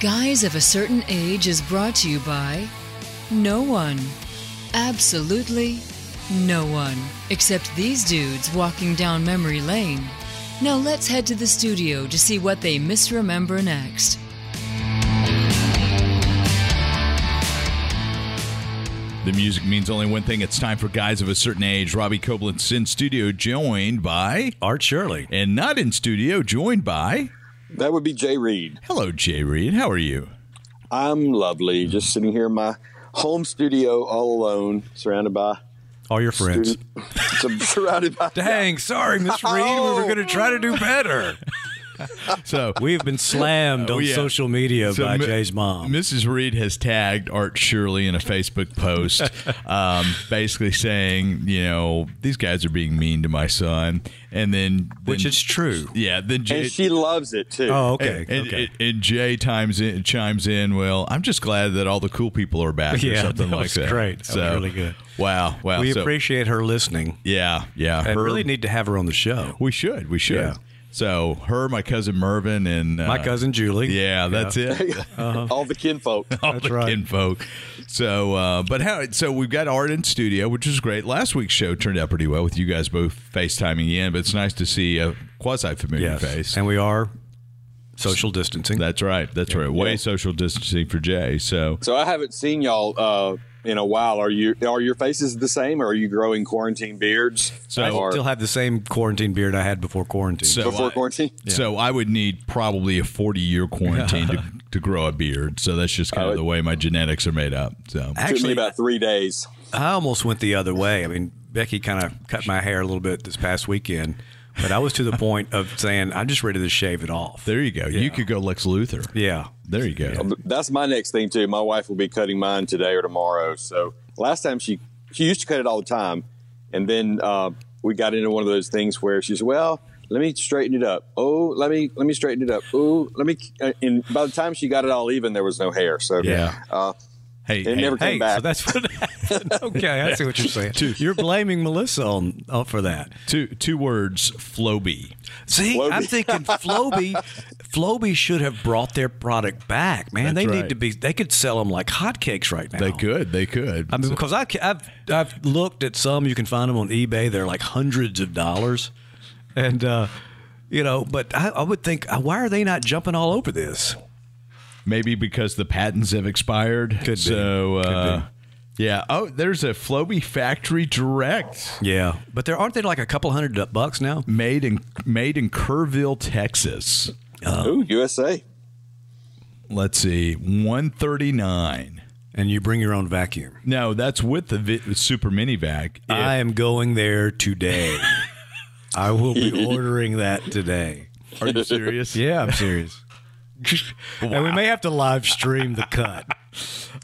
Guys of a Certain Age is brought to you by no one. Absolutely no one. Except these dudes walking down memory lane. Now let's head to the studio to see what they misremember next. The music means only one thing. It's time for guys of a certain age. Robbie Koblenz in studio, joined by Art Shirley. and not in studio, joined by. That would be Jay Reed. Hello, Jay Reed. How are you? I'm lovely, just sitting here in my home studio all alone, surrounded by All your friends. student- surrounded by Dang, sorry, Miss Reed. We were going to try to do better. So We've been slammed Oh, on yeah. social media So by Mi- Jay's mom. Mrs. Reed has tagged Art Shirley in a Facebook post, um, basically saying, you know, these guys are being mean to my son, and then, Which then- is true. yeah. Then Jay, and she loves it too. Oh, okay. And, okay. and, and Jay times in, chimes in. Well, I'm just glad that all the cool people are back, or Yeah, something that like was that. great. That was so, really good. Wow, wow. we so- appreciate her listening Yeah, yeah. and her- really need to have her on the show. we should, we should. Yeah. So her, my cousin Mervin, and uh, My cousin Julie. Yeah, that's it. all the kinfolk. all That's the right. kinfolk. So, uh, but how? So we've got art in studio, which is great. Last week's show turned out pretty well with you guys both FaceTiming in, but it's nice to see a quasi familiar Yes. face. And we are social distancing. that's right. That's right. Way Yeah. social distancing for Jay. So So I haven't seen y'all uh, in a while. Are you? Are your faces the same, or are you growing quarantine beards? So- I or still have the same quarantine beard I had before quarantine. So before I- quarantine? So I would need probably a 40 year quarantine to, to grow a beard. So that's just kind of the way my genetics are made up. So Took me Actually, about three days. I almost went the other way. I mean, Becky kind of cut my hair a little bit this past weekend, but I was to the point of saying I'm just ready to shave it off. there you go. You could go Lex Luthor. Yeah. There you go. That's my next thing too. My wife will be cutting mine today or tomorrow. So last time she she used to cut it all the time, and then uh, we got into one of those things where she's well. Let me straighten it up. Oh, let me let me straighten it up. Oh, let me. Uh, and by the time she got it all even, there was no hair. So Yeah. uh, Hey, it hey, never Hey, came back. so that's what happened. okay, I see what you're saying. You're blaming Melissa on, on for that. two two words, Flowbee. See, Flowbee. I'm thinking Flowbee, Flowbee should have brought their product back. Man, That's they right. need to be. They could sell them like hotcakes right now. They could. They could. I mean, because I, I've I've looked at some. You can find them on eBay. They're like hundreds of dollars, and uh, you know. But I, I would think, uh, why are they not jumping all over this? Maybe because the patents have expired. Could be. So, Could uh, yeah. Oh, there's a Flowbee Factory Direct Yeah, but there aren't they like a couple hundred bucks now? made in made in Kerrville, Texas. Ooh, USA. Let's see, one thirty nine. And you bring your own vacuum. No, that's with the vi- super mini vac. If- I am going there today. I will be ordering that today. are you serious? Yeah, I'm serious. And we may have to live stream the cut.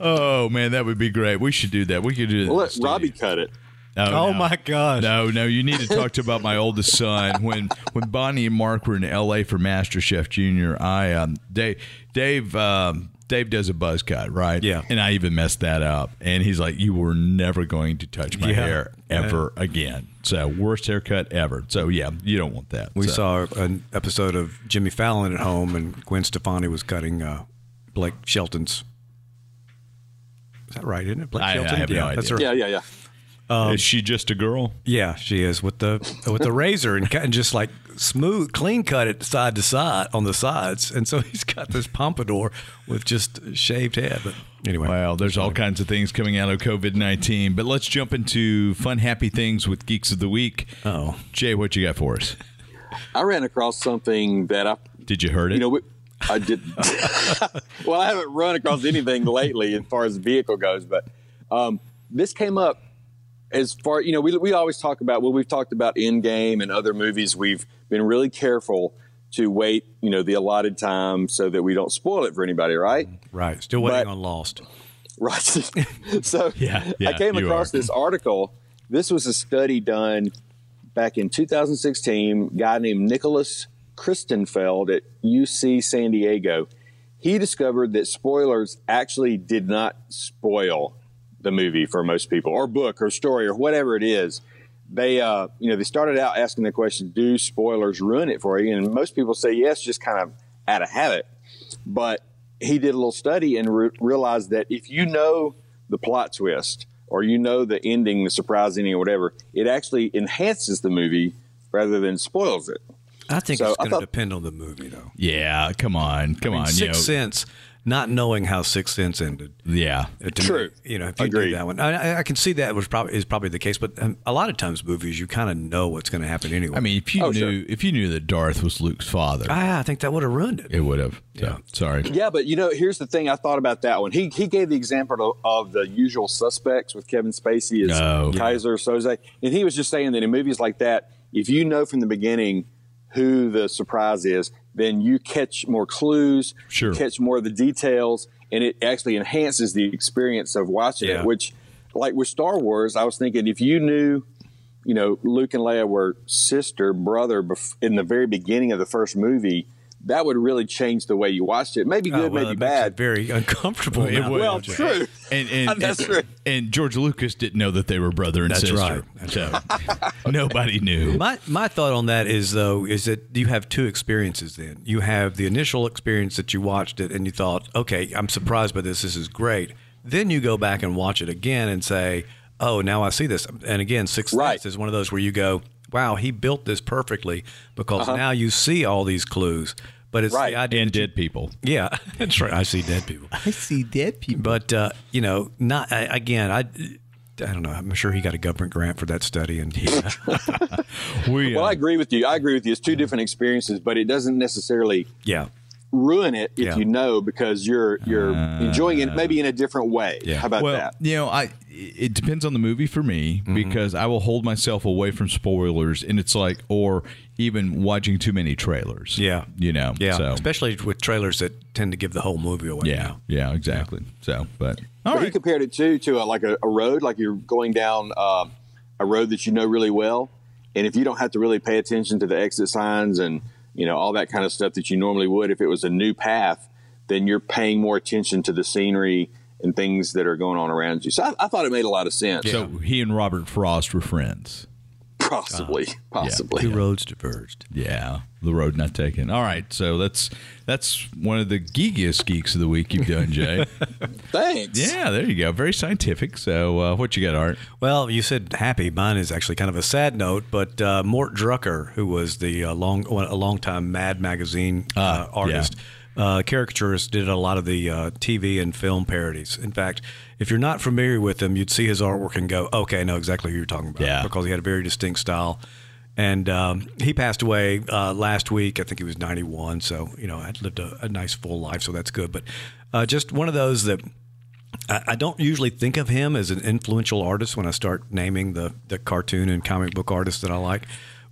Oh man, that would be great. We should do that. We could do that. Well, in let the studio. Robbie cut it. Oh, no. my gosh. No, no, you need to talk to about my oldest son. When when Bonnie and Mark were in L.A. for Master Chef Junior, I um Dave Dave um, Dave does a buzz cut, right? Yeah. and I even messed that up, and he's like, "You were never going to touch my Yeah. hair ever again." So worst haircut ever. So yeah, you don't want that. We So- saw an episode of Jimmy Fallon at home, and Gwen Stefani was cutting uh, Blake Shelton's. Is that right? Isn't it Blake I- I Shelton? have no yeah, that's idea. her. Yeah, yeah, yeah. Is she just a girl? Yeah, she is with the with the razor and, and just like smooth, clean cut it side to side on the sides, and so he's got this pompadour with just shaved head. But anyway, Well, there's all kinds of things coming out of COVID nineteen, but let's jump into fun, happy things with Geeks of the Week. Oh. Jay, what you got for us? I ran across something that I Did you heard it? You know, I did. well, I haven't run across anything lately as far as the vehicle goes, but um, this came up as far. You know, we we always talk about. Well, we've talked about Endgame and other movies. We've been really careful to wait. You know, the allotted time so that we don't spoil it for anybody. Right. Mm, right, still waiting But- on Lost. Right. so Yeah, yeah, I came across are. this article. This was a study done back in 2016. A guy named Nicholas Christenfeld at UC San Diego. He discovered that spoilers actually did not spoil the movie for most people, or book, or story, or whatever it is. They, uh, you know, they started out asking the question, "Do spoilers ruin it for you?" And most people say yes, just kind of out of habit. But he did a little study and re- realized that if you know the plot twist or you know the ending, the surprise ending, or whatever, it actually enhances the movie rather than spoils it. I think So it's going to depend on the movie, though. Yeah, come on, come I mean, on. you Sixth know, Sense, not knowing how Sixth Sense ended. yeah, uh, to True. Me, you know, if you Agreed. do that one, I, I- I can see that was probably is probably the case. But um, a lot of times, movies you kind of know what's going to happen anyway. I mean, if you Oh, knew sure. if you knew that Darth was Luke's father, I, I think that would have ruined it. it would have. So, sorry. Yeah, but you know, here's the thing. I thought about that one. He he gave the example of, of the usual suspects with Kevin Spacey as Oh. Keyser Söze, and he was just saying that in movies like that, if you know from the beginning who the surprise is, then you catch more clues, Sure. catch more of the details, and it actually enhances the experience of watching Yeah. it. Which, like with Star Wars, I was thinking if you knew. You know, Luke and Leia were sister, brother bef- in the very beginning of the first movie. That would really change the way you watched it. Maybe Oh, good, well, maybe bad. it very uncomfortable. It would. Well, true. And and, That's and, right. and George Lucas didn't know that they were brother and That's sister. right. That's so nobody knew. My my thought on that is though is that you have two experiences. Then you have the initial experience that you watched it and you thought, okay, I'm surprised by this. This is great. Then you go back and watch it again and say, oh, now I see this. And again, Sixth Right. Is one of those where you go, wow, he built this perfectly because uh-huh. now you see all these clues. But it's Right. the idea. And that you- dead people. yeah, that's right. I see dead people. I see dead people. But uh, you know, not I, again. I I don't know. I'm sure he got a government grant for that study, and he, We, Well, uh, I agree with you. I agree with you. It's two different experiences, but it doesn't necessarily yeah, ruin it if Yeah. you know because you're you're enjoying it maybe in a different way. Yeah. How about well, that? you know, I it depends on the movie for me Mm-hmm. because I will hold myself away from spoilers, and it's like, or even watching too many trailers. yeah, you know, yeah. So Especially with trailers that tend to give the whole movie away. yeah, now. yeah, exactly. So, but all But he compared it too to a, like a, a road, like you're going down uh, a road that you know really well, and if you don't have to really pay attention to the exit signs and you know all that kind of stuff that you normally would if it was a new path, then you're paying more attention to the scenery and things that are going on around you. So I, I thought it made a lot of sense. so he and Robert Frost were friends. possibly, possibly. Two roads diverged. Yeah, the road not taken. All right, so that's that's one of the geekiest geeks of the week you've done, Jay. Thanks. yeah, there you go. Very scientific. So, uh, what you got, Art? Well, you said happy. Mine is actually kind of a sad note, but uh, Mort Drucker, who was the uh, long a longtime Mad magazine uh, artist, uh, caricaturist, did a lot of the uh, TV and film parodies. In fact, if you're not familiar with him, you'd see his artwork and go, "Okay, I know exactly who you're talking about," Yeah. because he had a very distinct style. And um, he passed away uh, last week. I think he was 91. So you know, had lived a, a nice full life. So that's good. But uh, just one of those that I, I don't usually think of him as an influential artist when I start naming the the cartoon and comic book artists that I like,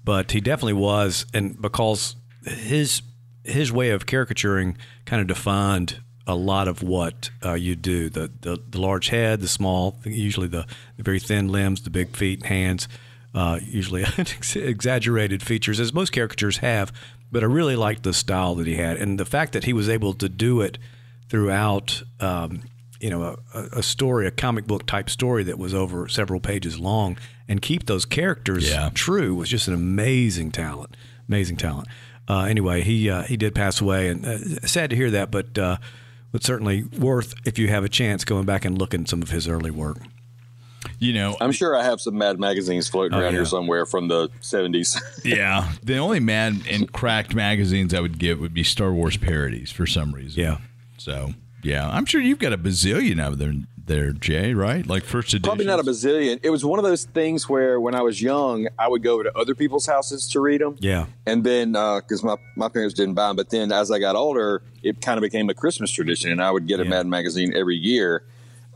but he definitely was, and because his his way of caricaturing kind of defined a lot of what uh, you do the, the the large head, the small, usually the, the very thin limbs, the big feet and hands, uh, usually exaggerated features, as most caricatures have. But I really liked the style that he had, and the fact that he was able to do it throughout um, you know a, a story a comic book type story that was over several pages long and keep those characters Yeah. true was just an amazing talent amazing talent uh, anyway he uh, he did pass away and uh, sad to hear that but uh, but certainly worth if you have a chance going back and looking at some of his early work You know, I'm sure I have some Mad magazines floating Oh, around yeah. here somewhere from the 70s. yeah. The only mad and cracked magazines I would give would be Star Wars parodies for some reason. Yeah. So yeah, I'm sure you've got a bazillion of them there, Jay. Right? Like first edition. Probably not a bazillion. It was one of those things where when I was young, I would go to other people's houses to read them. Yeah. And then, because my, my parents didn't buy them, but then as I got older, it kind of became a Christmas tradition, and I would get a Yeah. Mad magazine every year.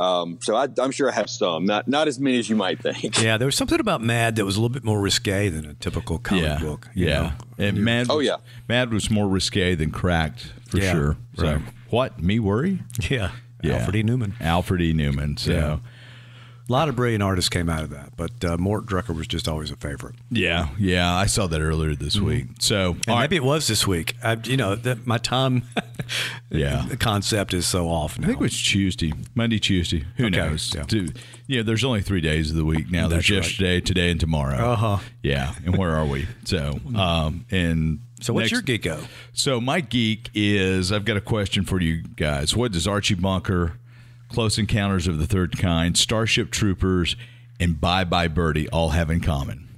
Um, so I, I'm sure I have some, not not as many as you might think. yeah there was something about mad that was a little bit more risque than a typical comic yeah. book you yeah. know? And Mad. Oh, yeah. Mad was more risque than cracked for Yeah, sure. So right. what? Me worry? yeah Yeah. alfred e neuman Alfred E. Neuman. So. Yeah. a lot of brilliant artists came out of that but uh, mort drucker was just always a favorite Yeah, yeah, I saw that earlier this week. So, And all right. maybe it was this week. I, you know, that my time Yeah. the concept is so off now. I think it was Tuesday, Monday, Tuesday. Who Okay, knows? yeah. Dude, yeah, there's only three days of the week now. There's right. yesterday, today, and tomorrow. Uh-huh. Yeah, and where are we? So, um, and So what's Next- your geeko? So my geek is I've got a question for you guys. What does Archie Bunker, Close Encounters of the Third Kind, Starship Troopers, and Bye Bye Birdie all have in common?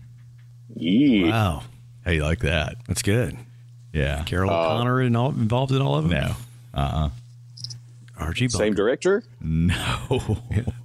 Yeah. Wow, How you like that? that's good. Yeah. Carroll uh, O'Connor involved in all of them. No. Uh-uh. Archie Bunker. Same director? No.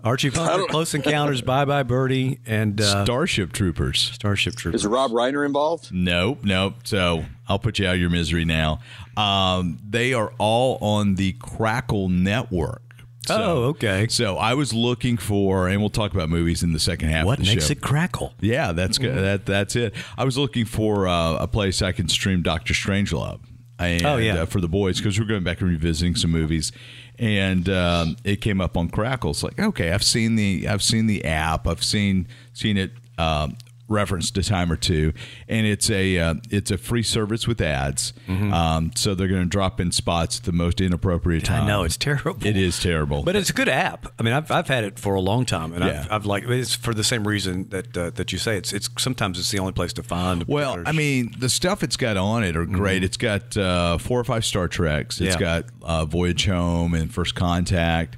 Archie Bunker, Close Encounters, Bye Bye Birdie, and uh, Starship Troopers. Starship Troopers. Is Rob Reiner involved? Nope, nope. So I'll put you out of your misery now. Um, they are all on the Crackle Network. So, Oh, okay. So I was looking for, and we'll talk about movies in the second half. what of the makes show. it crackle? Yeah, that's good. That that's it. I was looking for uh, a place I can stream Doctor Strangelove. And, Oh, yeah. uh, for the boys because we're going back and revisiting some movies, and um, it came up on Crackle. It's like okay, I've seen the I've seen the app, I've seen seen it um, referenced a time or two, and it's a uh, it's a free service with ads. Mm-hmm. Um, so they're going to drop in spots at the most inappropriate time. I know it's terrible. It is terrible, But it's a good app. I mean, I've, I've had it for a long time, and Yeah. I've, I've like it's for the same reason that uh, that you say. It's it's sometimes it's the only place to find. Well, I mean, the stuff it's got on it are great. It's got uh, four or five Star Treks. It's Mm-hmm. Yeah. got uh, Voyage Home and First Contact.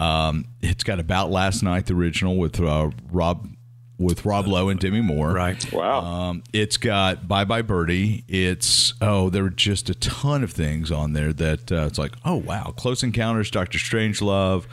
Um, it's got About Last Night, the original with uh, Rob with Rob Lowe and Demi Moore. right? Wow. Um, it's got Bye Bye Birdie. It's oh, there were just a ton of things on there that uh, it's like oh wow, Close Encounters, Doctor Strangelove,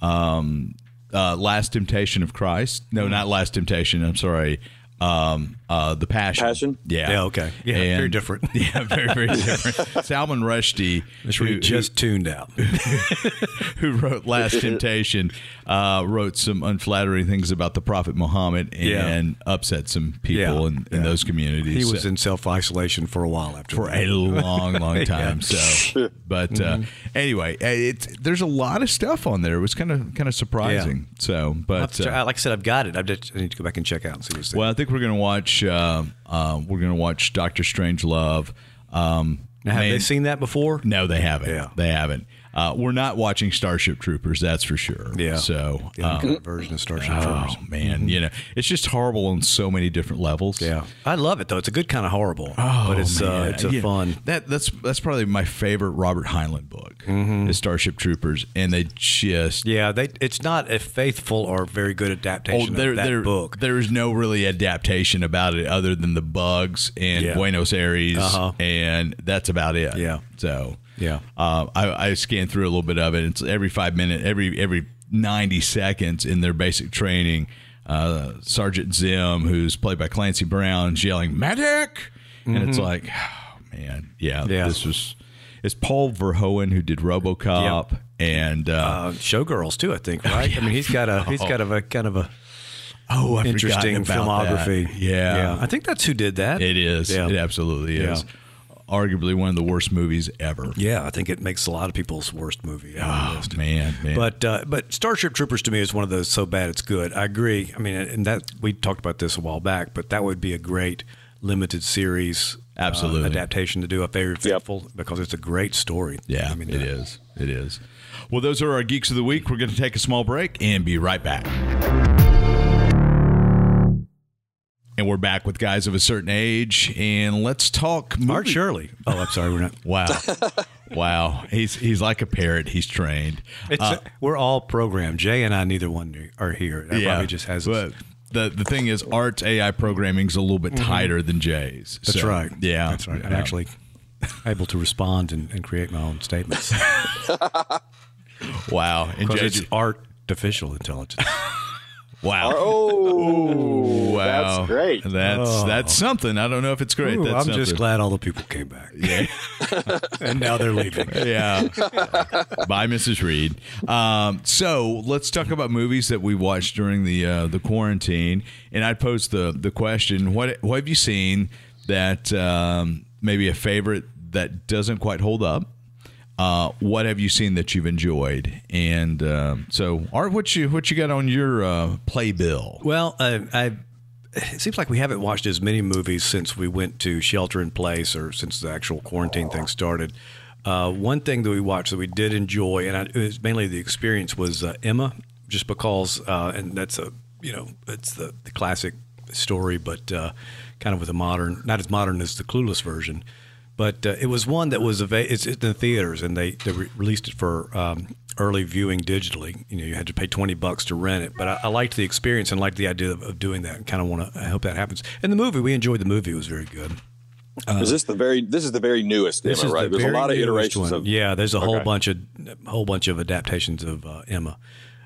um, uh, Last Temptation of Christ. No, Hmm. not Last Temptation. I'm sorry. Um, uh, the Passion. Passion? Yeah. Yeah, okay. Yeah, very different. Yeah, very very different. Salman Rushdie, That's where who- you just tuned out. who wrote Last Temptation, uh, wrote some unflattering things about the Prophet Muhammad Yeah. and upset some people Yeah, in, in yeah. those communities. He was So- in self isolation for a while after for that. a long, long time. So, but uh, Mm-hmm. anyway, uh, it's there's a lot of stuff on there. It was kind of kind of surprising. So, but to uh, like I said, I've got it. I've just, I need to go back and check out and see what's there. well, I think we're gonna watch. Uh, uh, we're gonna watch Doctor Strange Love. Um, now, have man- they seen that before? No, they haven't. Yeah. They haven't. Uh, we're not watching Starship Troopers. That's for sure. Yeah. So. The um, version of Starship Oh Troopers. man, you know it's just horrible on so many different levels. Yeah, I love it though. It's a good kind of horrible, Oh, but it's uh, it's a Yeah. fun. That that's that's probably my favorite Robert Heinlein book is Starship Troopers, and they just Mm-hmm. Yeah, they it's not a faithful or very good oh adaptation there of that there book. there is no really adaptation about it other than the bugs and Yeah. Buenos Aires, Uh-huh. and that's about it. Yeah. So Yeah. uh, I, I scanned through a little bit of it. It's every five minute, every every ninety seconds in their basic training. Uh, Sergeant Zim, who's played by Clancy Brown, is yelling "medic," and it's like, oh, man, yeah, Mm-hmm. Yeah. this was. It's Paul Verhoeven who did RoboCop, and uh, uh, Showgirls too, I think. Right? I mean, he's got a he's got a, a kind of a oh, I've interesting forgotten about that. filmography. Yeah, I think that's who did that. it is. Yeah. It absolutely is. Arguably one of the worst movies ever. Yeah, I think it makes a lot of people's worst movie. on the Oh list. man, man. But uh, but Starship Troopers to me is one of those so bad it's good. I agree. I mean, and that we talked about this a while back, but that would be a great limited series uh, Absolutely. adaptation to do a very faithful because it's a great story. Yeah, I mean, it uh, is. It is. Well, those are our geeks of the week. We're going to take a small break and be right back. And we're back with guys of a certain age, and let's talk. Movie- Shirley. Oh, I'm sorry, we're not. Wow, wow. He's he's like a parrot. He's trained. It's, Uh, we're all programmed. Jay and I, neither one are here. That probably just has. But the the thing is, Art's AI programming is a little bit tighter than Jay's. that's So, right. Yeah, that's right. I'm yeah. actually able to respond and, and create my own statements wow. And because Jay, it's artificial intelligence. wow. Oh, Wow, that's great. That's that's something. I don't know if it's great. Ooh, that's I'm just glad all the people came back. Yeah. and now they're leaving. yeah. Bye, Mrs. Reed. Um, so let's talk about movies that we watched during the uh, the quarantine. And I'd pose the the question: What what have you seen that um, maybe a favorite that doesn't quite hold up? Uh, what have you seen that you've enjoyed? And um, so, Art, what you what you got on your uh, playbill? Well, uh, I. It seems like we haven't watched as many movies since we went to shelter in place or since the actual quarantine thing started. Uh, one thing that we watched that we did enjoy, and I, it was mainly the experience, was uh, Emma, just because, uh, and that's a you know it's the, the classic story, but uh, kind of with a modern, not as modern as the Clueless version. But uh, it was one that was ava- it's in the theaters, and they, they re- released it for um, early viewing digitally. You know, you had to pay twenty bucks to rent it. But I, I liked the experience and liked the idea of, of doing that, and kind of want to. I hope that happens. And the movie, we enjoyed the movie; it was very good. is this the very? This is the very newest. This Emma, right? the There's a lot of iterations one. of. Yeah, there's a whole Okay. bunch of whole bunch of adaptations of uh, Emma.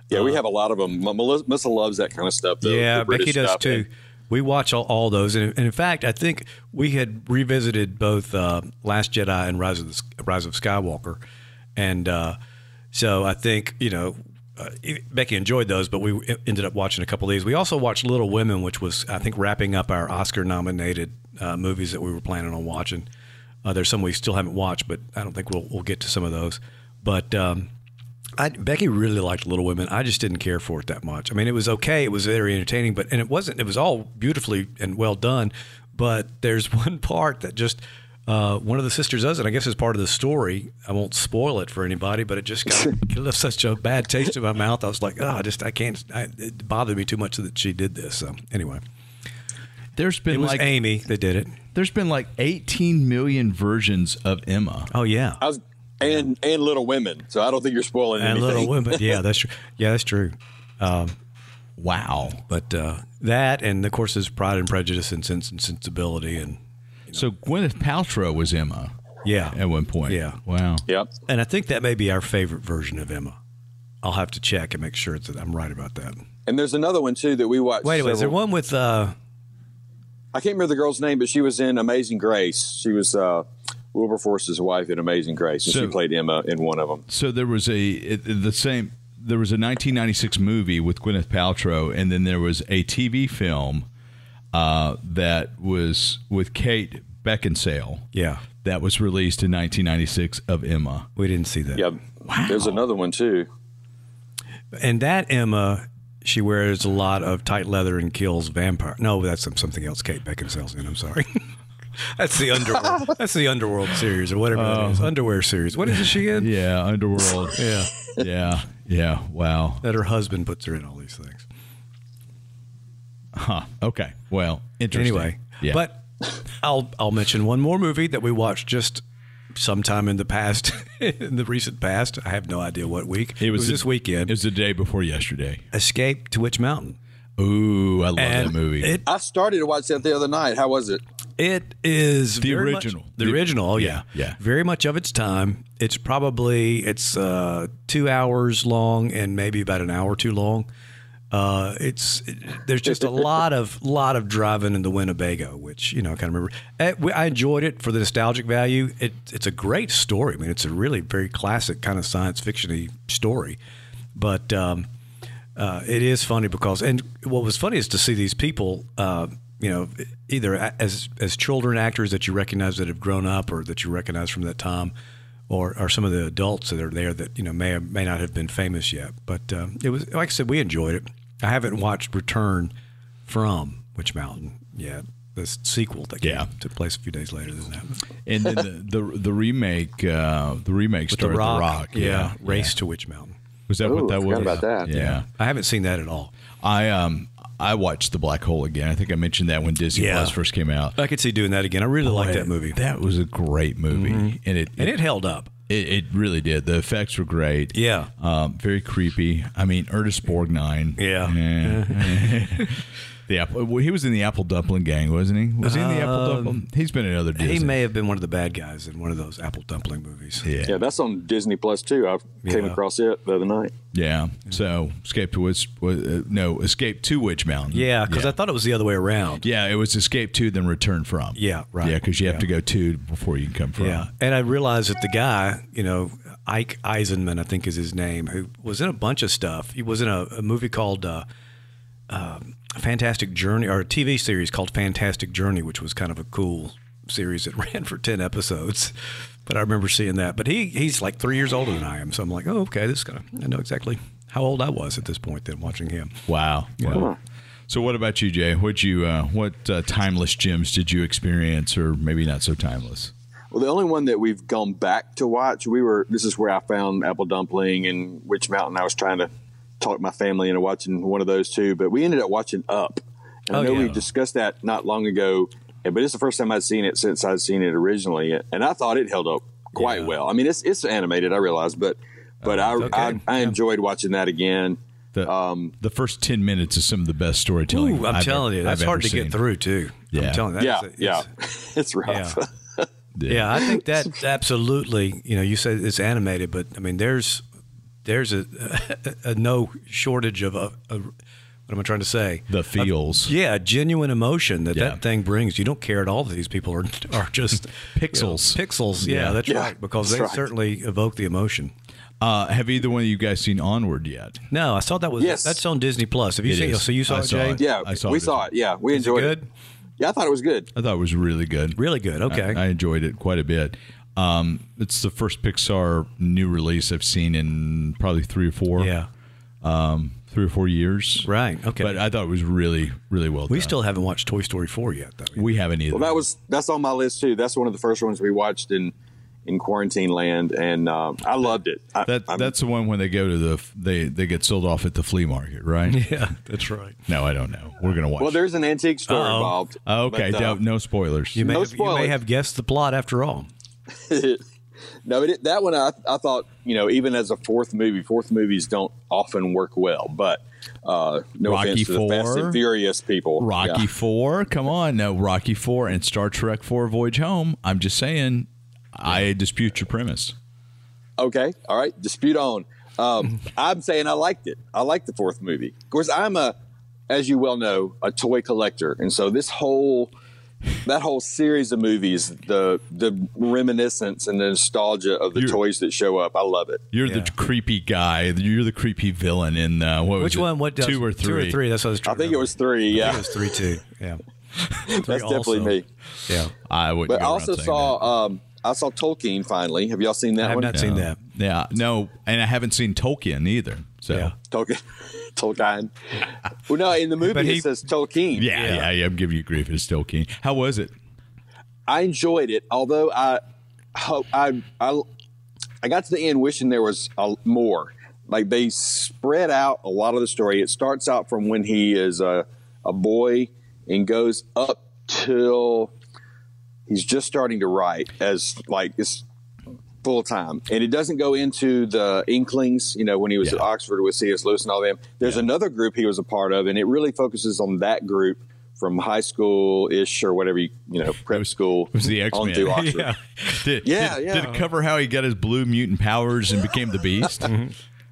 Yeah, we have a lot of them. Melissa loves that kind of stuff. The, yeah, Becky does stuff. too. We watch all, all those, and, in fact, I think we had revisited both uh, Last Jedi and Rise of the, Rise of Skywalker, and uh, so I think you know uh, Becky enjoyed those, but we ended up watching a couple of these. We also watched Little Women, which was I think wrapping up our Oscar-nominated uh, movies that we were planning on watching. Uh, there's some we still haven't watched, but I don't think we'll we'll get to some of those. But um, I, Becky really liked Little Women. I just didn't care for it that much. I mean, it was okay. It was very entertaining, but and it wasn't. It was all beautifully and well done. But there's one part that just uh, one of the sisters does it. I guess it's part of the story. I won't spoil it for anybody, but it just got it left such a bad taste in my mouth. I was like, oh, I just I can't. I, it bothered me too much that she did this. So anyway, there's been was like Amy that did it. there's been like 18 million versions of Emma. Oh yeah, I was, and and Little Women. So I don't think you're spoiling anything. and anything. Little Women. Yeah, that's true. Yeah, that's true. Wow. But uh, that, and of course, there's Pride and Prejudice and Sense and Sensibility, and So Gwyneth Paltrow was Emma yeah, at one point. Yeah. Wow. Yep. and I think that may be our favorite version of Emma. I'll have to check and make sure that I'm right about that. And there's another one too that we watched. Wait a minute, is there one with? Uh, I can't remember the girl's name, but she was in Amazing Grace. She was uh, Wilberforce's wife in Amazing Grace, and So- she played Emma in one of them. So there was a the same. There was a 1996 movie with Gwyneth Paltrow, and then there was a TV film uh, that was with Kate Beckinsale. yeah, That was released in 1996 of Emma. we didn't see that. Yeah. There's another one too. And that Emma, she wears a lot of tight leather and kills vampire. No, that's something else. Kate Beckinsale's in. I'm sorry. that's the underworld. that's the underworld series or whatever that is. Uh-huh. Underwear series. What is she in? Yeah, Underworld. Yeah. yeah, yeah. Wow. That her husband puts her in all these things. Huh. Okay. Well, interesting. Anyway, yeah. but I'll I'll mention one more movie that we watched just sometime in the past, in the recent past. I have no idea what week. It was, the- this weekend. It was the day before yesterday. Escape to Witch Mountain. Ooh, I love And that movie. It I started to watch that the other night. How was it? it is The very much- original. the, The- original. Oh yeah, yeah, yeah. Very much of its time. It's probably it's uh, two hours long and maybe about an hour too long. Uh, it's it- there's just a lot of lot of driving in the Winnebago, which you know I kind of remember. Eh, we- I enjoyed it for the nostalgic value. It, it's a great story. I mean, it's a really very classic kind of science fictiony story, but um, uh, it is funny because and what was funny is to see these people. Uh, you know, either as as children actors that you recognize that have grown up, or that you recognize from that time, or, or some of the adults that are there that you know may or may not have been famous yet. But um, it was like I said, we enjoyed it. I haven't watched Return from Witch Mountain yet. The sequel that Yeah. took place a few days later than that. and then the, the the remake uh, the remake With the started rock, the rock. yeah, Race to Witch Mountain. Was that Ooh, what that I was? about that. Yeah. I haven't seen that at all. I um I watched The Black Hole again. I think I mentioned that when Disney Yeah. Plus first came out. I could see doing that again. I really like that movie, That was a great movie, and it and it held up. it, it really did. The effects were great. Yeah. um, very creepy. I mean, Ernest Borgnine. Yeah. Eh. the apple. Well, he was in the Apple Dumpling Gang, wasn't he? Was he in the Apple Dumpling? He's been in other Disney. He may have been one of the bad guys in one of those apple dumpling movies. Yeah. Yeah, that's on Disney Plus too. I came Yeah. across it the other night. Yeah. So Escape to Witch. Uh, no, Escape to Witch Mountain. Yeah, because yeah. I thought it was the other way around. Yeah, it was Escape to, then Return from. Yeah, right. Yeah, because you have Yeah. to go to before you can come from. Yeah, and I realized that the guy, you know, Ike Eisenmann, I think is his name, who was in a bunch of stuff. He was in a, a movie called uh, uh, Fantastic Journey, or a TV series called Fantastic Journey, which was kind of a cool series that ran for ten episodes. But I remember seeing that. But he he's like three years older than I am, so I'm like, oh, okay, this is gonna. I know exactly how old I was at this point then watching him. Wow. wow. So, what about you, Jay? What you uh, what uh, timeless gems did you experience, or maybe not so timeless? Well, the only one that we've gone back to watch, we were. This is where I found Apple Dumpling and Witch Mountain. I was trying to talk my family into watching one of those two, but we ended up watching Up. And I Oh, know we discussed that not long ago. but it's the first time I'd seen it since I'd seen it originally, and I thought it held up quite Yeah. well. I mean, it's it's animated, I realize, but but I, okay. I I Yeah. enjoyed watching that again. The, Um, the first 10 minutes is some of the best storytelling. Ooh, I'm I've telling ever- you, that's I've hard ever to get through too. Yeah. I'm telling you, yeah, that's, yeah, it's- it's rough. Yeah. yeah, I think that absolutely. You know, you said it's animated, but I mean, there's there's a, a, no shortage of a, a what am I trying to say? The feels. Yeah, genuine emotion that Yeah. that thing brings. You don't care at all that these people are are just Pixels. you know, pixels. Yeah, Yeah. that's Yeah, right. Because that's they right. certainly evoke the emotion. Uh, have either one of you guys seen Onward yet? No, I saw that was Yes. that's on Disney Plus. Have you It seen? is. So you saw I it, saw Jay? it. Yeah, I saw we it saw it. Yeah, we Is it enjoyed good? it. Yeah, I thought it was good. I thought it was really good. Really good. Okay. I, I enjoyed it quite a bit. Um, it's the first Pixar new release I've seen in probably three or four. yeah. Um, three or four years. Right. Okay. But I thought it was really, really well we done. still haven't watched Toy Story four yet, though. we haven't either. Well, that was that's on my list too. That's one of the first ones we watched in in quarantine land, and um, I loved it. I, that I'm- that's the one when they go to the they they get sold off at the flea market, right? Yeah, that's right. no, I don't know. We're gonna watch. well, there's an antique store Uh-oh. involved. okay, but, uh, no spoilers. You may No have, you may have guessed the plot after all. no, it, that one I, I thought you know even as a fourth movie, fourth movies don't often work well. But uh, no Rocky offense to the Fast Four? and Furious people. Rocky Yeah. Four, come on, no Rocky Four and Star Trek Four: Voyage Home. I'm just saying, I dispute your premise. Okay, all right, dispute on. Um, I'm saying I liked it. I liked the fourth movie. Of course, I'm a, as you well know, a toy collector, and so this whole, that whole series of movies, the the reminiscence and the nostalgia of the You're- toys that show up, I love it. You're Yeah. the creepy guy. You're the creepy villain in uh, what was Which it? one? What does, two or three? Two or three. That's what I was. I trying to think it was three. I Yeah, think it was three two. Yeah, that's Three definitely me. Yeah, I would. But I also saw, um, I saw Tolkien finally. Have y'all seen that one? I have one? not seen that. Yeah, no, and I haven't seen Tolkien either. So Yeah. Tolkien. Tolkien. well, no, in the movie he- it says Tolkien. yeah, Yeah. yeah, yeah, I'm giving you grief. It's Tolkien. How was it? I enjoyed it, although I hope I I I got to the end wishing there was a, more. Like they spread out a lot of the story. It starts out from when he is a a boy and goes up till he's just starting to write as like it's full time, and it doesn't go into the Inklings. You know, when he was Yeah. at Oxford with C.S. Lewis and all them. There's another group he was a part of, and it really focuses on that group from high school ish or whatever you you know prep school It was the X Men. yeah. Did, Yeah, did, yeah. Did it cover how he got his blue mutant powers and became the Beast?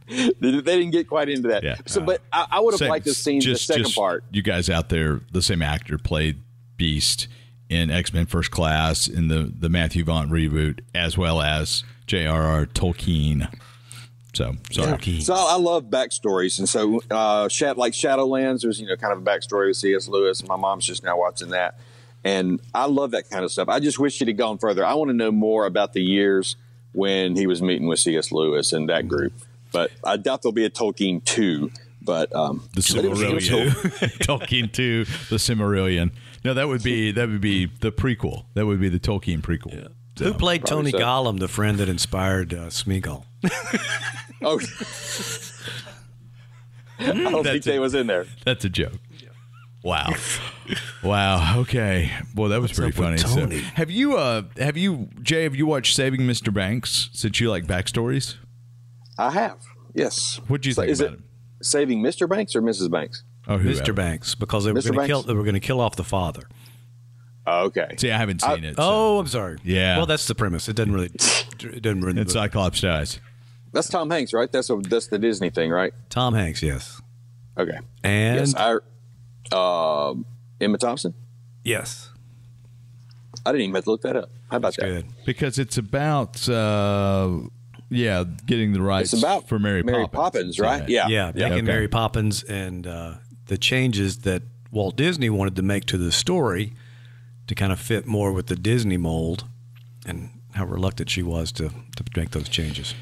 They, they didn't get quite into that. Yeah. So, but I, I would have liked to have seen just- the second just part. You guys out there, the same actor played Beast in X Men First Class in the the Matthew Vaughn reboot, as well as J.R.R. Tolkien. So sorry. So I, I love backstories, and so uh, like Shadowlands, there's you know kind of a backstory with C.S. Lewis. and My mom's just now watching that, and I love that kind of stuff. I just wish he'd have gone further. I want to know more about the years when he was meeting with C.S. Lewis and that group. But I doubt there'll be a Tolkien two. But um, The but it was- it was Silmarillion. Tolkien to the Silmarillion. No, that would be that would be the prequel. That would be the Tolkien prequel. Who played Tony so. Gollum, the friend that inspired uh, Smeagol? Oh, I don't think That's they was in there. That's a joke. Wow. wow. Okay. Well, that was pretty funny. So, have you, uh, have you, Jay, have you watched Saving Mr. Banks since you like backstories? I have. Yes. What'd you So think is about it it? saving Mr. Banks or Mrs. Banks? Oh, whoever. Mr. Banks, because they were Mr. going to kill. They were going to kill off the father. Oh, okay. See, I haven't seen it. so- Oh, I'm sorry. Yeah. Well, that's the premise. It doesn't really. It doesn't really. It's Cyclops dies. That's Tom Hanks, right? That's a, that's the Disney thing, right? Tom Hanks, yes, Okay. and yes. I, um Emma Thompson. yes, I didn't even have to look that up. How about that? good. Because it's about, uh, yeah, getting the rights It's about for Mary, Mary Poppins. Poppins, right? Yeah. Yeah, Yeah. making Okay. Mary Poppins and uh, the changes that Walt Disney wanted to make to the story to kind of fit more with the Disney mold, and how reluctant she was to to make those changes.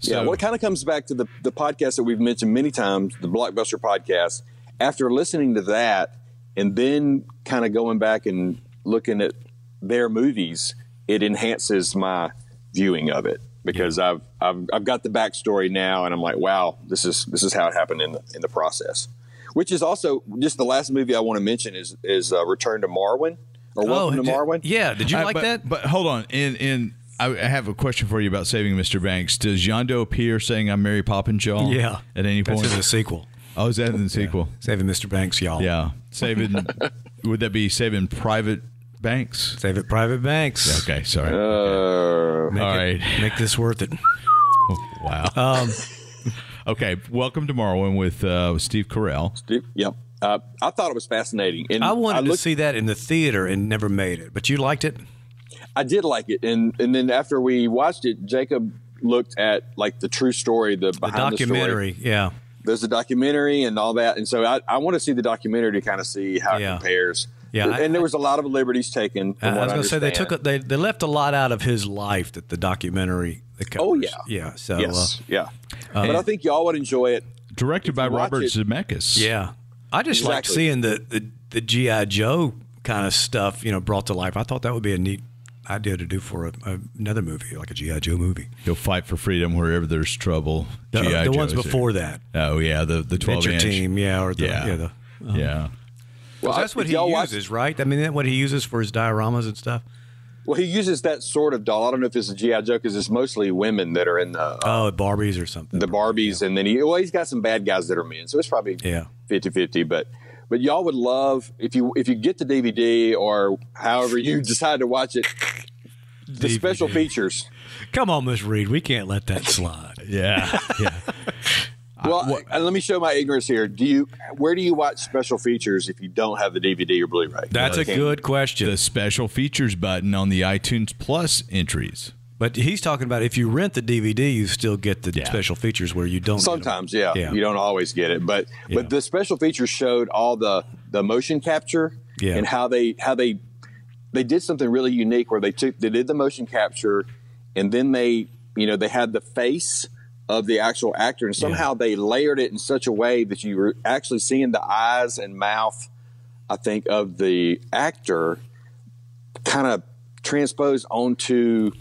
yeah. So- Well, it kind of comes back to the the podcast that we've mentioned many times, the Blockbuster podcast. After listening to that, and then kind of going back and looking at their movies, it enhances my viewing of it because I've, I've I've got the backstory now, and I'm like, wow, this is this is how it happened in the in the process. Which is also just the last movie I want to mention is is uh, Return to Marwen. or Welcome to did- Marwen. Yeah, did you like but, that? But hold on. In in I I have a question for you about saving Mr. Banks. Does Yondu appear saying I'm Mary Poppins, y'all? yeah, At any That's point? in the sequel. oh, is that in the sequel? Saving Mr. Banks, y'all. Yeah. Saving. would that be saving Private Banks? Save it, private banks. Okay. Sorry. Uh, Make All it- right. make this worth it. wow. Um, okay. Welcome to Marwen with uh, Steve Carell. Steve, yep. Uh, I thought it was fascinating, and I wanted to looked- see that in the theater and never made it, but you liked it. I did like it, and and then after we watched it, Jacob looked at like the true story, the The behind the story. documentary, yeah. There's a documentary and all that, and so I, I want to see the documentary to kind of see how Yeah. it compares. Yeah, I- and there was a lot of liberties taken. From I was going to say they took a, they they left a lot out of his life that the documentary. That covers. Oh yeah, yeah. So yes, uh, yeah. but I think y'all would enjoy it. Directed by Robert it- Zemeckis. yeah, I just like seeing the the, the GI Joe kind of stuff, you know, brought to life. I thought that would be a neat idea to do for a, a, another movie, like a GI Joe movie. He'll fight for freedom wherever there's trouble. The, G.I. the ones before there. that, Oh yeah, the the twelve inch Team, yeah, or the, Yeah. yeah, the, Yeah. Well, that's what he y'all watch- uses, right? I mean, that's what he uses for his dioramas and stuff. Well, he uses that sort of doll. I don't know if it's a GI Joe because it's mostly women that are in the uh, Oh, Barbies or something. the Barbies, and then he well, he's got some bad guys that are men, so it's probably Yeah. 50-50. But but y'all would love if you if you get the DVD or however you decide to watch it, the special features. Come on, Miss Reed, we can't let that slide. Yeah. Yeah. Well, uh, let me show my ignorance here. Do you where do you watch special features if you don't have the DVD or Blu-ray? That's a good question. the special features button on the iTunes Plus entries. But he's talking about if you rent the DVD, you still get the Yeah. special features where you don't. get 'em. Sometimes, yeah, Yeah. you don't always get it, but Yeah. but the special features showed all the the motion capture Yeah. and how they how they they did something really unique where they took they did the motion capture and then they you know they had the face of the actual actor and somehow they layered it in such a way that you were actually seeing the eyes and mouth I think of the actor kind of transposed onto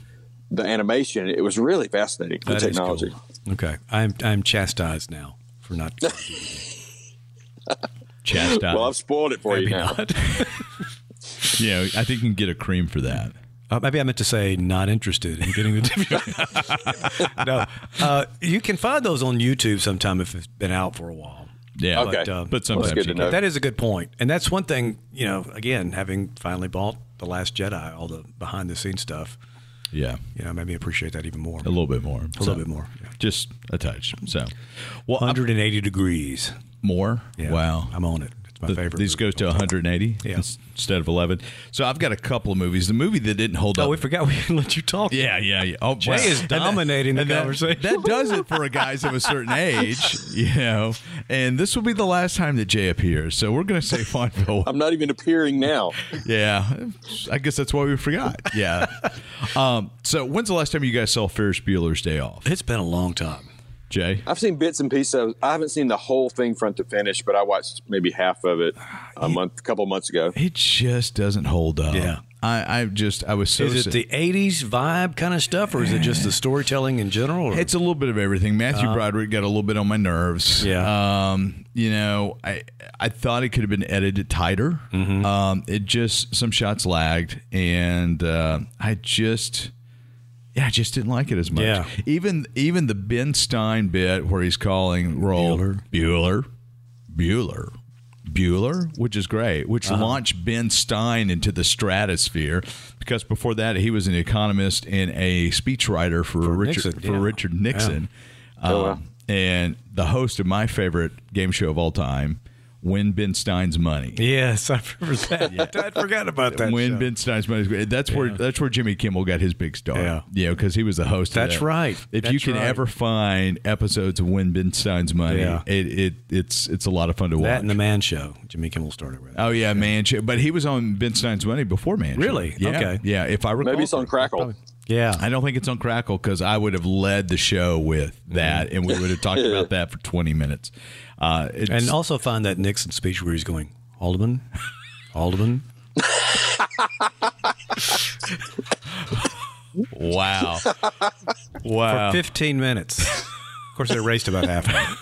the animation. It was really fascinating the technology. cool. Okay, I'm I'm chastised now for not. Chastised. Well, I've spoiled it for you now. know, I think you can get a cream for that. Uh, maybe I meant to say not interested in getting the DVD. no, uh, you can find those on YouTube sometime if it's been out for a while. Yeah. Okay. But, uh, But sometimes good you to know. That is a good point, and that's one thing. You know, again, having finally bought the Last Jedi, all the behind the scenes stuff, Yeah. you know, made me appreciate that even more. A little bit more. A little bit more. Yeah. Just a touch. So, well, I'm- 180 degrees. more. Yeah. Wow. I'm on it. It's my The- favorite. These movie. goes to 180 Yeah. instead of 11. So I've got a couple of movies. The movie that didn't hold Oh, up. Oh, we forgot we didn't let you talk. Yeah, yeah, yeah. Oh, Jay wow. is And that- dominating the and that- conversation. That, does it for a guys of a certain age, you know. And this will be the last time that Jay appears. So we're going to say Fonville. I'm not even appearing now. yeah, I guess that's why we forgot. Yeah. um, so when's the last time you guys saw Ferris Bueller's Day Off? It's been a long time. Jay? I've seen bits and pieces. Of, I haven't seen the whole thing front to finish, but I watched maybe half of it a month, a couple months ago. It just doesn't hold up. Yeah. I, I just, I was so Is it sick. the 80s vibe kind of stuff, or is it just the storytelling in general? Or? It's a little bit of everything. Matthew Broderick got a little bit on my nerves. Yeah. Um, you know, I I thought it could have been edited tighter. Um, it just some shots lagged, and uh, I just. Yeah, I just didn't like it as much. Yeah. Even even the Ben Stein bit where he's calling roll Bueller. Bueller, Bueller, Bueller, which is great, which launched Ben Stein into the stratosphere because before that he was an economist and a speechwriter for, Richard Nixon, for yeah. Richard Nixon, Oh, wow. um, and the host of my favorite game show of all time, Win Ben Stein's Money. yes, I remember that. I forgot about that. Win show. Ben Stein's money. That's where that's where Jimmy Kimmel got his big star. Yeah. yeah, because he was the host. of That's that. right. If you can right. ever find episodes of Win Ben Stein's money, Yeah. it, it it's it's a lot of fun to watch. that and the Man Show. Jimmy Kimmel started with. Oh yeah, Man Show. But he was on Ben Stein's Money before Man Show. Really? Yeah. Okay. Yeah. If I recall, Maybe it's on Crackle. Yeah, I don't think it's on Crackle because I would have led the show with that, and we would have talked about that for twenty minutes. Uh, it's, and also find that Nixon speech where he's going, Haldeman, Haldeman. wow, wow. for 15 minutes. of course, they erased about half of it.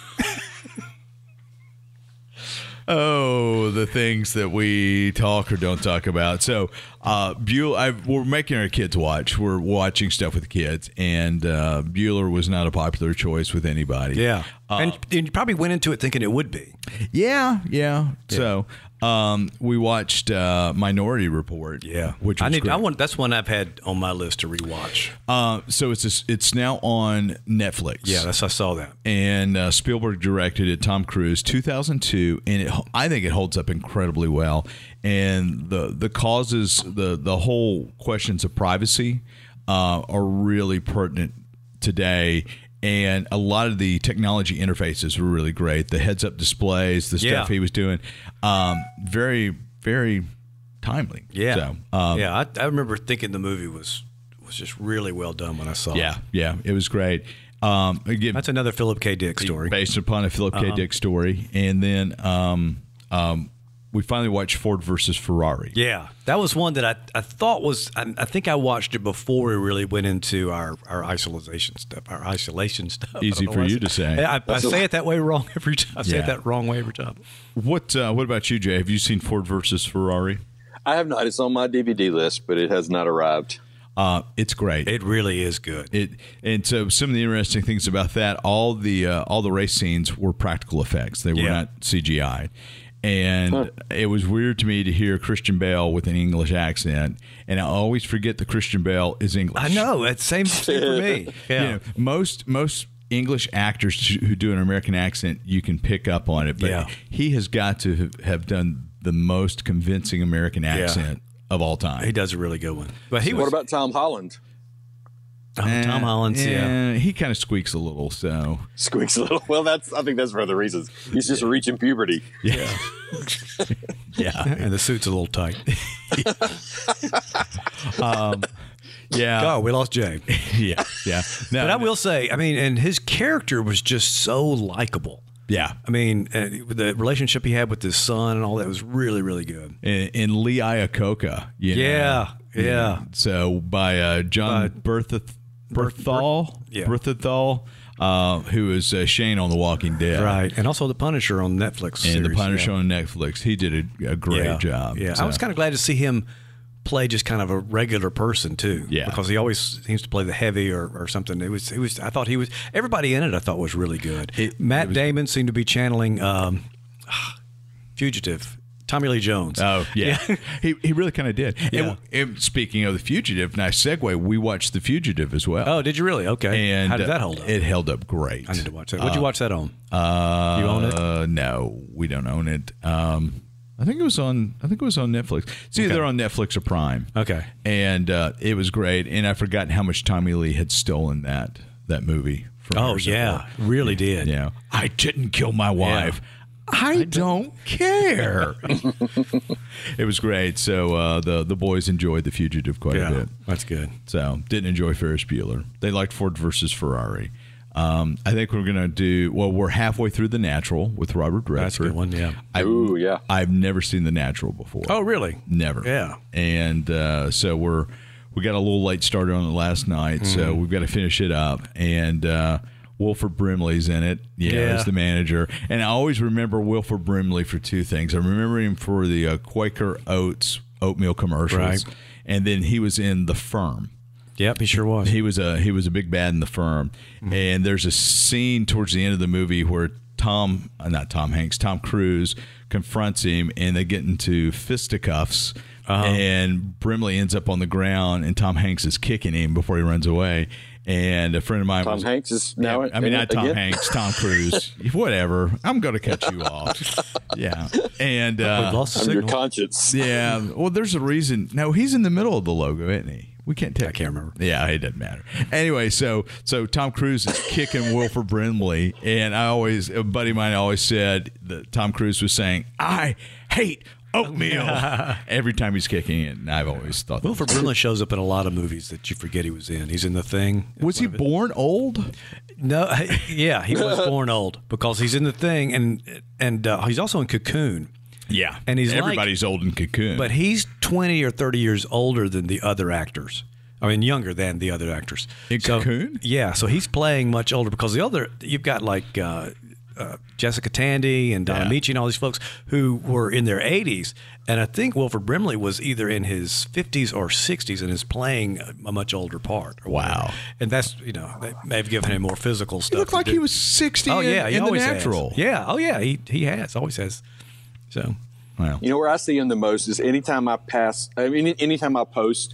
Oh, the things that we talk or don't talk about. So, uh, Bueller, I, we're making our kids watch. We're watching stuff with kids, and uh, Bueller was not a popular choice with anybody. Yeah. Uh, and, and you probably went into it thinking it would be. yeah, yeah. So, um, we watched uh, Minority Report. Yeah, which was I need. great. I want. That's one I've had on my list to rewatch. Uh, so it's a, it's now on Netflix. Yeah, that's I saw that. and uh, Spielberg directed it. Tom Cruise, 2002, and it, I think it holds up incredibly well. And the the causes, the the whole questions of privacy uh, are really pertinent today. And a lot of the technology interfaces were really great. The heads up displays, the stuff Yeah. he was doing, um, very very timely. Yeah. So, um, yeah, I, I remember thinking the movie was was just really well done when I saw yeah, it. yeah, yeah, it was great. Um, again, That's another Philip K. Dick story. based upon a Philip K. Dick story, and then um, um, we finally watched Ford versus Ferrari. Yeah, that was one that I, I thought was. I, I think I watched it before we really went into our, our isolation stuff. Our isolation stuff. Easy for you to say. I, I say it that way wrong every time. I say it that wrong way every time. What uh, What about you, Jay? Have you seen Ford versus Ferrari? I have not. It's on my DVD list, but it has not arrived. Uh, it's great. It really is good. It and so some of the interesting things about that, all the uh, all the race scenes were practical effects. They were Yeah. not CGI. And it was weird to me to hear Christian Bale with an English accent, and I always forget that Christian Bale is English. I know. that same same for me. Yeah. You know, most most English actors who do an American accent, you can pick up on it. But Yeah. he has got to have- have done the most convincing American accent of all time. he does a really good one. But he What was about Tom Holland? Oh, Tom Holland's. Yeah. Eh, he kind of squeaks a little. So Squeaks a little. Well, that's. I think that's for other reasons. He's just reaching puberty. yeah, yeah, and the suit's a little tight. yeah, oh, we lost Jay. yeah, yeah. No, But I will say, I mean, and his character was just so likable. yeah. I mean, uh, the relationship he had with his son and all that was really, really good. And, and Lee Iacocca, you know. Yeah, yeah. So by uh, John Bertha Berthal, yeah. Berthethal, uh, who is uh, Shane on The Walking Dead, Right. And also The Punisher on Netflix. And The Punisher yeah. on Netflix. He did a, a great yeah. job. Yeah. So- I was kind of glad to see him play just kind of a regular person too. Yeah. Because he always seems to play the heavy or, or something. It was it was I thought he was everybody in it I thought was really good. It- Matt it was- Damon seemed to be channeling um, Fugitive. Tommy Lee Jones. Oh yeah, he he really kind of did. Yeah. And, and speaking of the fugitive, nice segue. We watched the fugitive as well. Oh, did you really? Okay. and How did uh, that hold up? It held up great. I need to watch that. What'd you watch that on? Uh, You own it? Uh, no, we don't own it. Um, I think it was on. I think it was on Netflix. It's either on Netflix or Prime. Okay. And uh, it was great. And I've forgotten how much Tommy Lee had stolen that that movie. From Oh yeah, really did. Yeah. I didn't kill my wife. I don't care. it was great. So uh, the the boys enjoyed the fugitive quite a bit. that's good. So didn't enjoy Ferris Bueller. They liked Ford versus Ferrari. Um, I think we're gonna do well. We're halfway through The Natural with Robert Redford. That's a good one. Yeah. I've, Ooh, yeah. I've never seen The Natural before. Oh, really? never. Yeah. And uh, so we're we got a little late started on it last night, Mm-hmm. so we've got to finish it up. And uh, Wilford Brimley's in it. Yeah, Yeah. as the manager. And I always remember Wilford Brimley for two things. I remember him for the uh, Quaker Oats oatmeal commercials, Right. and then he was in The Firm. Yep, he sure was. He was a he was a big bad in the firm, Mm-hmm. and there's a scene towards the end of the movie where Tom, uh, not Tom Hanks, Tom Cruise confronts him, and they get into fisticuffs, Uh-huh. and Brimley ends up on the ground, and Tom Hanks is kicking him before he runs away. And a friend of mine, Tom was, Hanks is now. I mean, not Tom again? Hanks, Tom Cruise, whatever. I'm going to cut you off. Yeah, and uh, lost I'm your conscience. yeah. Well, there's a reason. No, he's in the middle of the logo, isn't he? We can't take. I can't remember. Yeah, it doesn't matter. Anyway, so so Tom Cruise is kicking Wilford Brimley, and I always a buddy of mine always said that Tom Cruise was saying, "I hate oatmeal" every time he's kicking it. And I've always thought, Wilford Brimley shows up in a lot of movies that you forget he was in. He's in The Thing. was he born old? No, yeah, he was born old because he's in The Thing, and and uh, he's also in Cocoon. Yeah, And he's like- everybody's old in Cocoon, But he's 20 or 30 years older than the other actors. I mean, younger than the other actors. In so, Cocoon? Yeah, so he's playing much older because the other, you've got like uh, uh, Jessica Tandy and Donna Yeah. Michi and all these folks who were in their 80s. And I think Wilford Brimley was either in his 50s or 60s and is playing a, a much older part. or whatever. Wow. And that's, you know, they may have given him more physical stuff. He looked like do. he was 60 Oh, in, yeah. He in the always has. natural. Yeah. Oh, yeah. He, he has. Always has. So, Wow. You know where I see him the most is anytime I pass. I mean, anytime I post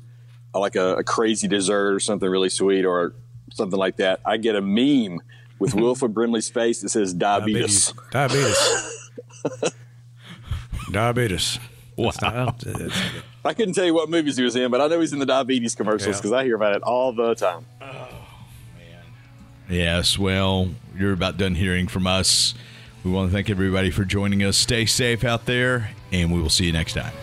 uh, like a, a crazy dessert or something really sweet or something like that, I get a meme with Wilford Brimley's face that says diabetes. Diabetes. Diabetes. Wow. That's- that's- I couldn't tell you what movies he was in, but I know he's in the diabetes commercials Yeah. because I hear about it all the time. Oh, man. Yes, well, you're about done hearing from us. We want to thank everybody for joining us. Stay safe out there, and we will see you next time.